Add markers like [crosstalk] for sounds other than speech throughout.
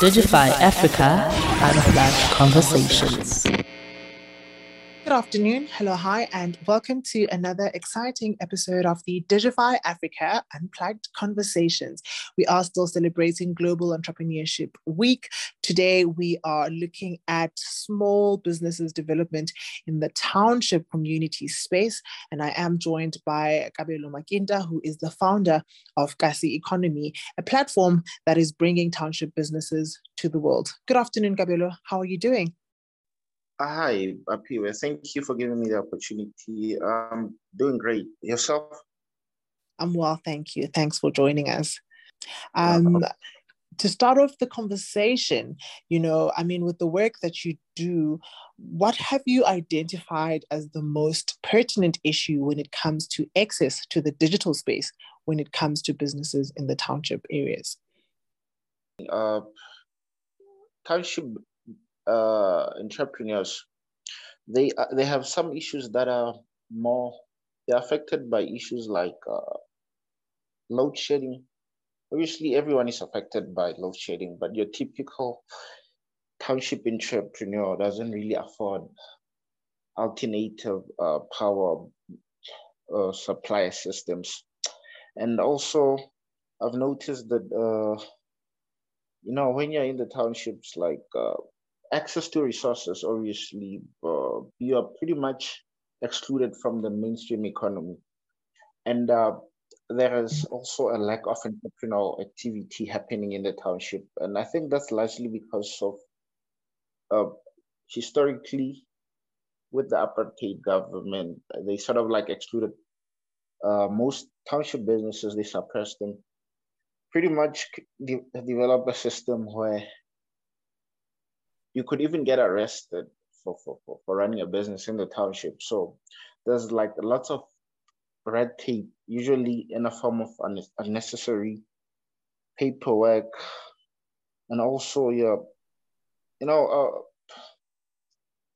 Digify Africa and Flash Conversations. Good afternoon, hello, hi, and welcome to another exciting episode of the Digify Africa Unplugged Conversations. We are still celebrating Global Entrepreneurship Week. Today, we are looking at small businesses development in the township community space, and I am joined by Kabelo Makinda, who is the founder of Kasi Economy, a platform that is bringing township businesses to the world. Good afternoon, Kabelo. How are you doing? Hi, Apiwe. Thank you for giving me the opportunity. I'm doing great. Yourself? I'm well, thank you. Thanks for joining us. Um, to start off the conversation, you know, I mean, with the work that you do, what have you identified as the most pertinent issue when it comes to access to the digital space when it comes to businesses in the township areas? Uh, township uh, entrepreneurs, they uh, they have some issues that are more they're affected by issues like uh, load shedding. Obviously, everyone is affected by load shedding, but your typical township entrepreneur doesn't really afford alternative uh, power uh, supply systems. And also, I've noticed that, uh, you know, when you're in the townships, like uh, access to resources, obviously, uh, you are pretty much excluded from the mainstream economy. And uh, there is also a lack of entrepreneurial activity happening in the township. And I think that's largely because of uh, historically, with the apartheid government, they sort of like excluded uh, most township businesses, they suppressed them. Pretty much de- a system where you could even get arrested for, for, for, for running a business in the township. So there's like lots of red tape, usually in a form of unnecessary paperwork. And also, yeah, you know, uh,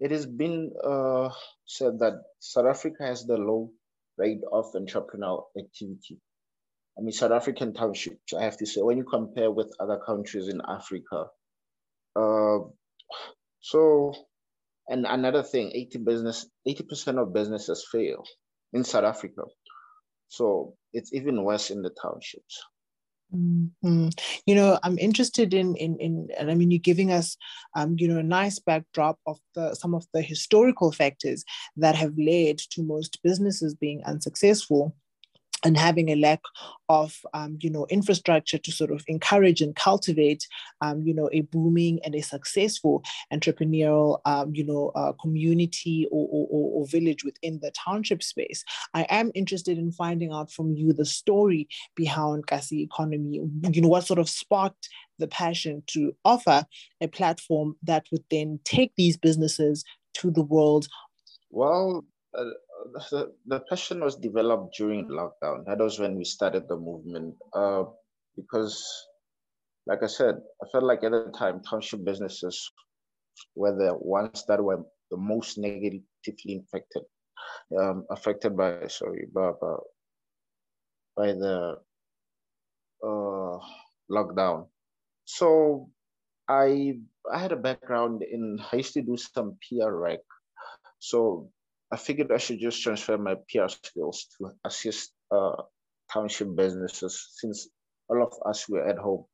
it has been uh, said that South Africa has the low rate of entrepreneurial activity. I mean, South African townships, I have to say, when you compare with other countries in Africa, uh, so, and another thing, 80 business, 80% of businesses fail in South Africa. So it's even worse in the townships. Mm-hmm. You know, I'm interested in in in, and I mean, you're giving us, um, you know, a nice backdrop of the some of the historical factors that have led to most businesses being unsuccessful and having a lack of um, you know infrastructure to sort of encourage and cultivate um, you know a booming and a successful entrepreneurial um, you know uh, community or, or, or, village within the township space. I am interested in finding out from you the story behind kasi economy you know what sort of sparked the passion to offer a platform that would then take these businesses to the world. Well uh, the, passion was developed during lockdown. That was when we started the movement. Uh, because, like I said, I felt like at the time township businesses were the ones that were the most negatively infected, um, affected by sorry, by, by, by the uh, lockdown. So I I had a background in I used to do some PR rec. So I figured I should just transfer my PR skills to assist uh, township businesses since all of us were at home.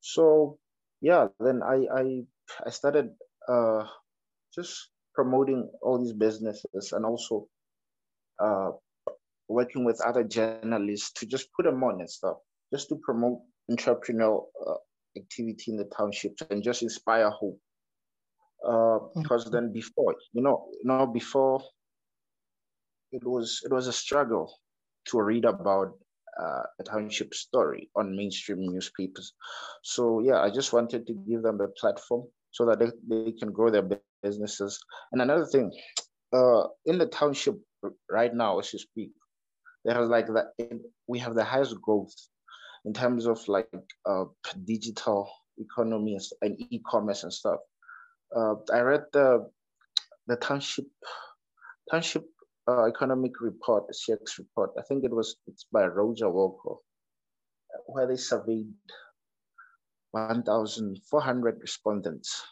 So yeah, then I I, I started uh, just promoting all these businesses and also uh, working with other journalists to just put them on and stuff, just to promote entrepreneurial uh, activity in the townships and just inspire hope. Uh, because then before, you know, you know, before it was it was a struggle to read about uh, a township story on mainstream newspapers. So yeah, I just wanted to give them a platform so that they, they can grow their businesses. And another thing, [tsk] uh, in the township right now, as you speak, there is like that we have the highest growth in terms of like uh, digital economy and e-commerce and stuff. Uh, I read the the township township uh, economic report, CX report. I think it was it's by Roger Walker, where they surveyed 1,400 respondents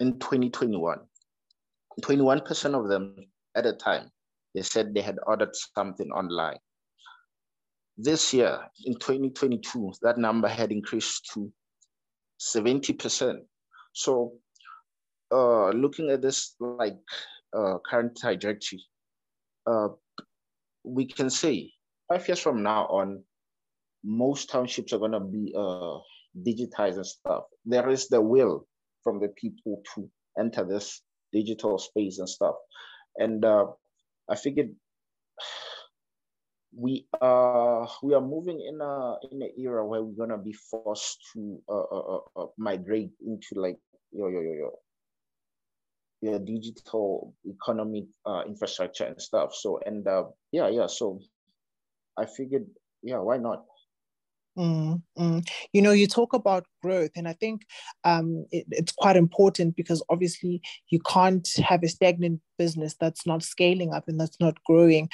in 2021. 21% of them at a time, they said they had ordered something online. This year, in 2022, that number had increased to 70%. So uh, looking at this like uh, current trajectory, uh, we can say five years from now on, most townships are gonna be uh, digitized and stuff. There is the will from the people to enter this digital space and stuff. And uh, I figured we are we are moving in a in an era where we're gonna be forced to uh, uh, uh, uh migrate into like your your your digital economic uh, infrastructure and stuff. So and uh, yeah yeah so I figured yeah why not Mm, mm. You know, you talk about growth, and I think um, it, it's quite important because obviously you can't have a stagnant business that's not scaling up and that's not growing.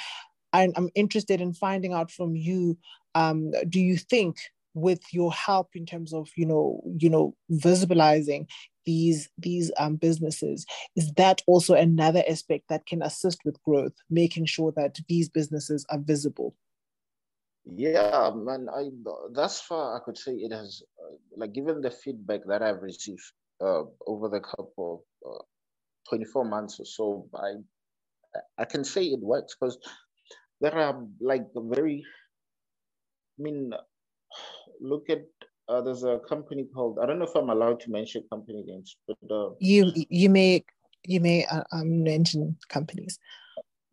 And I'm interested in finding out from you. Um, do you think, with your help in terms of you know, you know, visibilizing these these um, businesses, is that also another aspect that can assist with growth, making sure that these businesses are visible? Yeah, man. I thus far I could say it has, uh, like, given the feedback that I've received uh, over the couple uh, 24 months or so, I I can say it works because there are like very. I mean, look at uh, there's a company called I don't know if I'm allowed to mention company names, but uh, you you may you may uh, um, mention companies.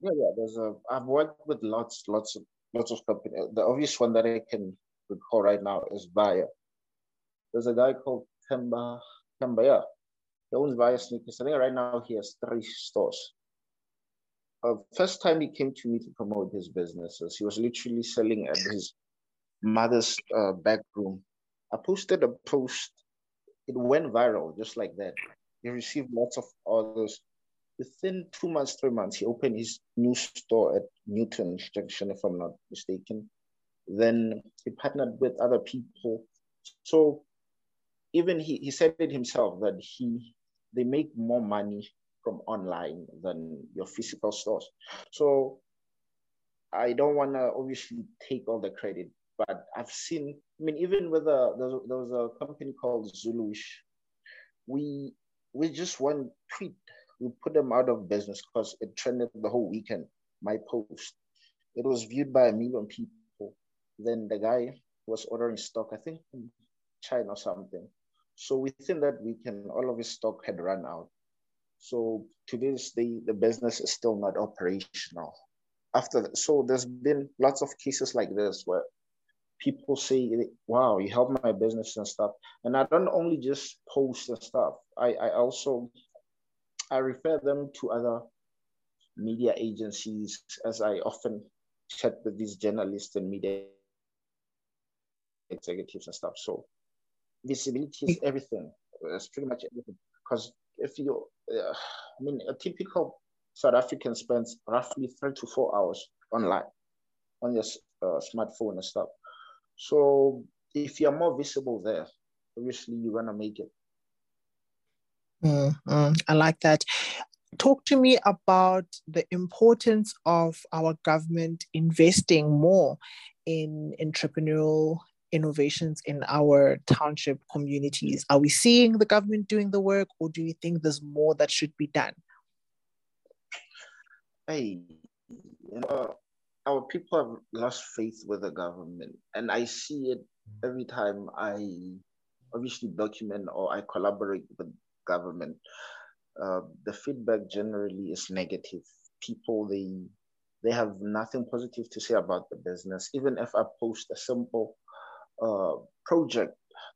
Yeah, yeah. There's a I've worked with lots lots of lots of companies. The obvious one that I can recall right now is Bayer. There's a guy called Kemba, Kemba, yeah. He owns Bayer sneakers. I think right now he has three stores. Uh, first time he came to me to promote his businesses, he was literally selling at his mother's uh, back room. I posted a post. It went viral just like that. He received lots of orders within two months, three months, he opened his new store at Newton Junction, if I'm not mistaken. Then he partnered with other people. So even he, he said it himself that he they make more money from online than your physical stores. So I don't want to obviously take all the credit, but I've seen, I mean, even with a, there was, a company called Zuluish, we, we just one tweet we put them out of business because it trended the whole weekend. My post, it was viewed by a million people. Then the guy was ordering stock, I think from China or something. So within that weekend, all of his stock had run out. So to this day, the business is still not operational. After that, so there's been lots of cases like this where people say, "Wow, you helped my business and stuff." And I don't only just post and stuff. I I also I refer them to other media agencies as I often chat with these journalists and media executives and stuff. So visibility is everything. It's pretty much everything. Because if you, uh, I mean, a typical South African spends roughly three to four hours online on your uh, smartphone and stuff. So if you're more visible there, obviously you're gonna make it. Mm, mm, I like that. Talk to me about the importance of our government investing more in entrepreneurial innovations in our township communities. Are we seeing the government doing the work, or do you think there's more that should be done? Hey, you know, our people have lost faith with the government, and I see it every time I obviously document or I collaborate with government, uh, the feedback generally is negative. People they they have nothing positive to say about the business. Even if I post a simple uh, project,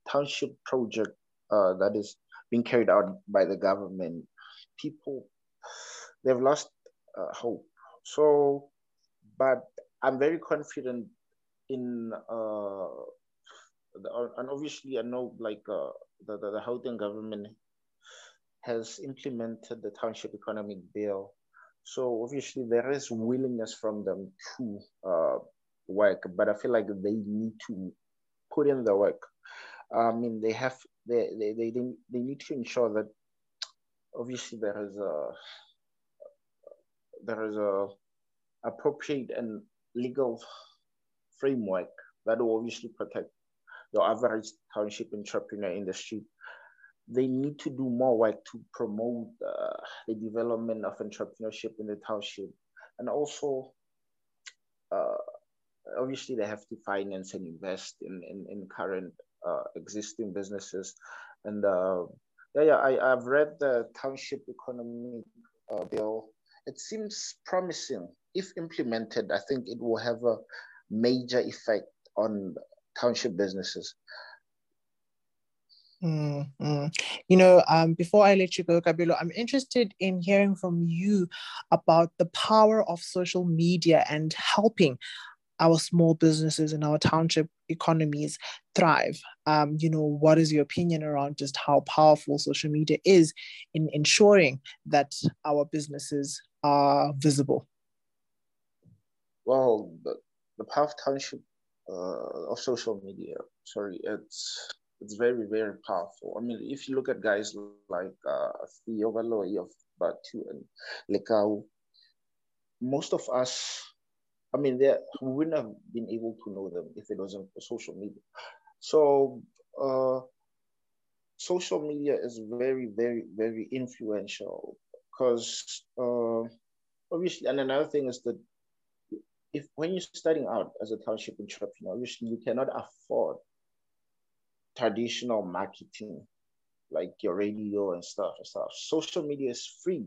township project uh, that is being carried out by the government, people they've lost uh, hope. So, but I'm very confident in uh, and obviously I know like uh, the, the the Gauteng government has implemented the township economic bill. So obviously there is willingness from them to uh, work, but I feel like they need to put in the work. I mean, they have they, they, they, they need to ensure that obviously there is a there is a appropriate and legal framework that will obviously protect your average township entrepreneur industry. They need to do more work to promote uh, the development of entrepreneurship in the township. And also, uh, obviously, they have to finance and invest in, in, in current uh, existing businesses. And uh, yeah, yeah, I, I've read the township economy uh, bill. It seems promising. If implemented, I think it will have a major effect on township businesses. Mm. You know, um, before I let you go, Kabelo, I'm interested in hearing from you about the power of social media and helping our small businesses and our township economies thrive. Um, you know, what is your opinion around just how powerful social media is in ensuring that our businesses are visible? Well, the, the township uh, of social media, sorry, it's it's very very powerful. I mean, if you look at guys like uh, Theo Baloyi of Bathu and Lekau, most of us I mean, we wouldn't have been able to know them if it wasn't for social media. So, uh, social media is very, very, very influential because uh, obviously, and another thing is that if when you're starting out as a township entrepreneur, obviously you cannot afford traditional marketing like your radio and stuff and stuff. Social media is free,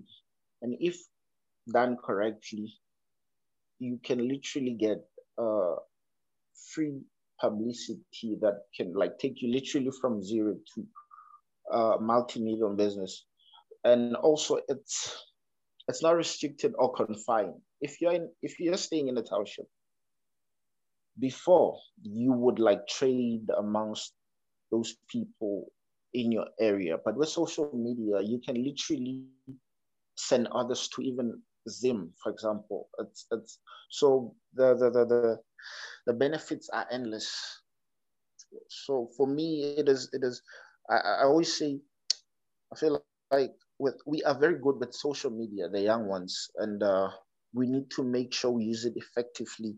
and if done correctly, you can literally get uh, free publicity that can like take you literally from zero to uh, multi-million business. And also it's it's not restricted or confined if you're in if you're staying in a township before you would like trade amongst those people in your area but with social media you can literally send others to even Zim, for example. It's it's so the the the the, the benefits are endless. So for me, it is it is. I, I always say, I feel like with we are very good with social media, the young ones, and uh, we need to make sure we use it effectively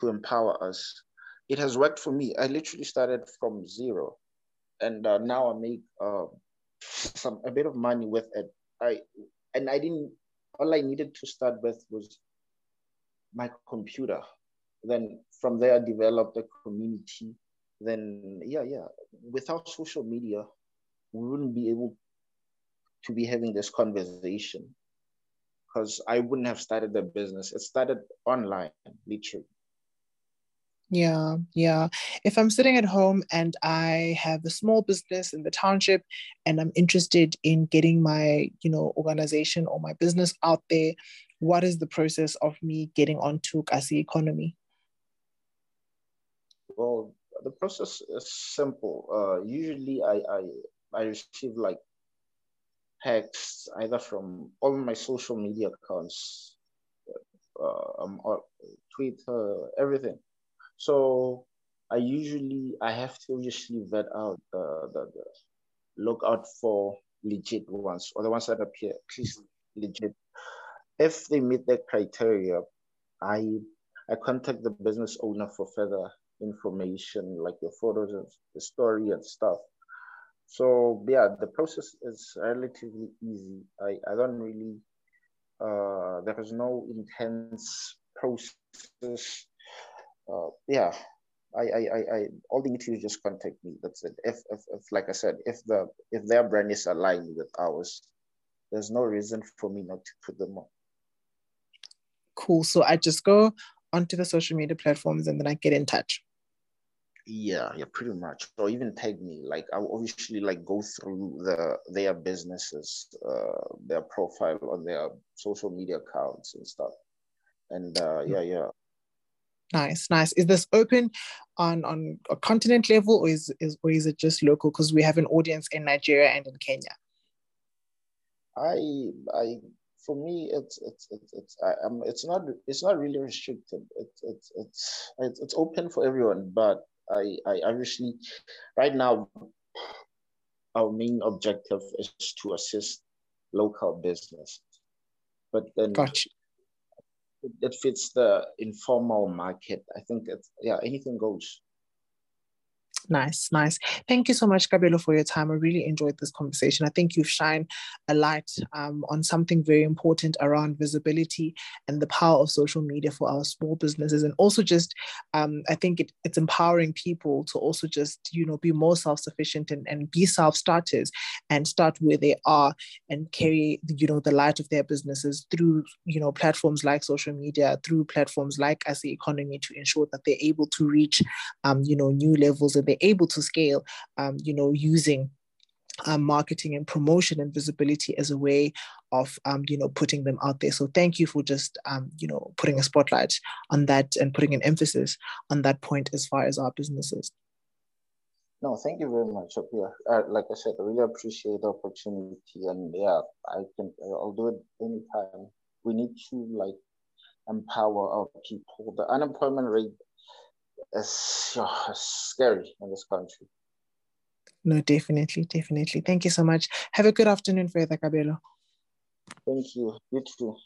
to empower us. It has worked for me. I literally started from zero, and uh, now I make uh, some a bit of money with it. I and I didn't all I needed to start with was my computer. Then from there, I developed a community. Then, yeah, yeah. Without social media, we wouldn't be able to be having this conversation because I wouldn't have started the business. It started online, literally. Yeah, yeah. If I'm sitting at home and I have a small business in the township and I'm interested in getting my, you know, organization or my business out there, what is the process of me getting onto Kasi economy? Well, the process is simple. Uh, usually I, I I receive like texts either from all my social media accounts, uh, um, Twitter, everything so I usually I have to usually vet out the, the, the look out for legit ones or the ones that appear at least legit. If they meet that criteria, I I contact the business owner for further information like the photos and the story and stuff. So yeah, the process is relatively easy. I, I don't really uh, there is no intense process uh, yeah, I, I, I, I, all they need to do is just contact me. That's it. If, if, if, like I said, if the, if their brand is aligned with ours, there's no reason for me not to put them on. Cool. So I just go onto the social media platforms and then I get in touch. Yeah, yeah, pretty much. Or even tag me. Like I obviously like go through the their businesses, uh, their profile on their social media accounts and stuff. And uh, yeah, yeah, Nice, nice. Is this open on on a continent level, or is, is or is it just local? Because we have an audience in Nigeria and in Kenya. I I for me it's it's it's it's I, am it's not it's not really restricted. It's it's it's it's, it's open for everyone. But I I obviously right now our main objective is to assist local business. But then gotcha. it, it fits the informal market. I think it's yeah, anything goes. Nice, nice. Thank you so much, Kabelo, for your time. I really enjoyed this conversation. I think you've shined a light um, on something very important around visibility and the power of social media for our small businesses. And also just, um, I think it, it's empowering people to also just, you know, be more self-sufficient and, and be self-starters and start where they are and carry, you know, the light of their businesses through, you know, platforms like social media, through platforms like Kasi Economy to ensure that they're able to reach, um, you know, new levels and they able to scale, um, you know, using um, marketing and promotion and visibility as a way of um, you know putting them out there. So thank you for just um, you know putting a spotlight on that and putting an emphasis on that point as far as our businesses no thank you very much uh, like i said i really appreciate the opportunity and yeah i can i'll do it anytime. We need to like empower our people. The unemployment rate it's, oh, it's scary in this country. No, definitely, definitely. Thank you so much. Have a good afternoon, Further Kabelo. Thank you. You too.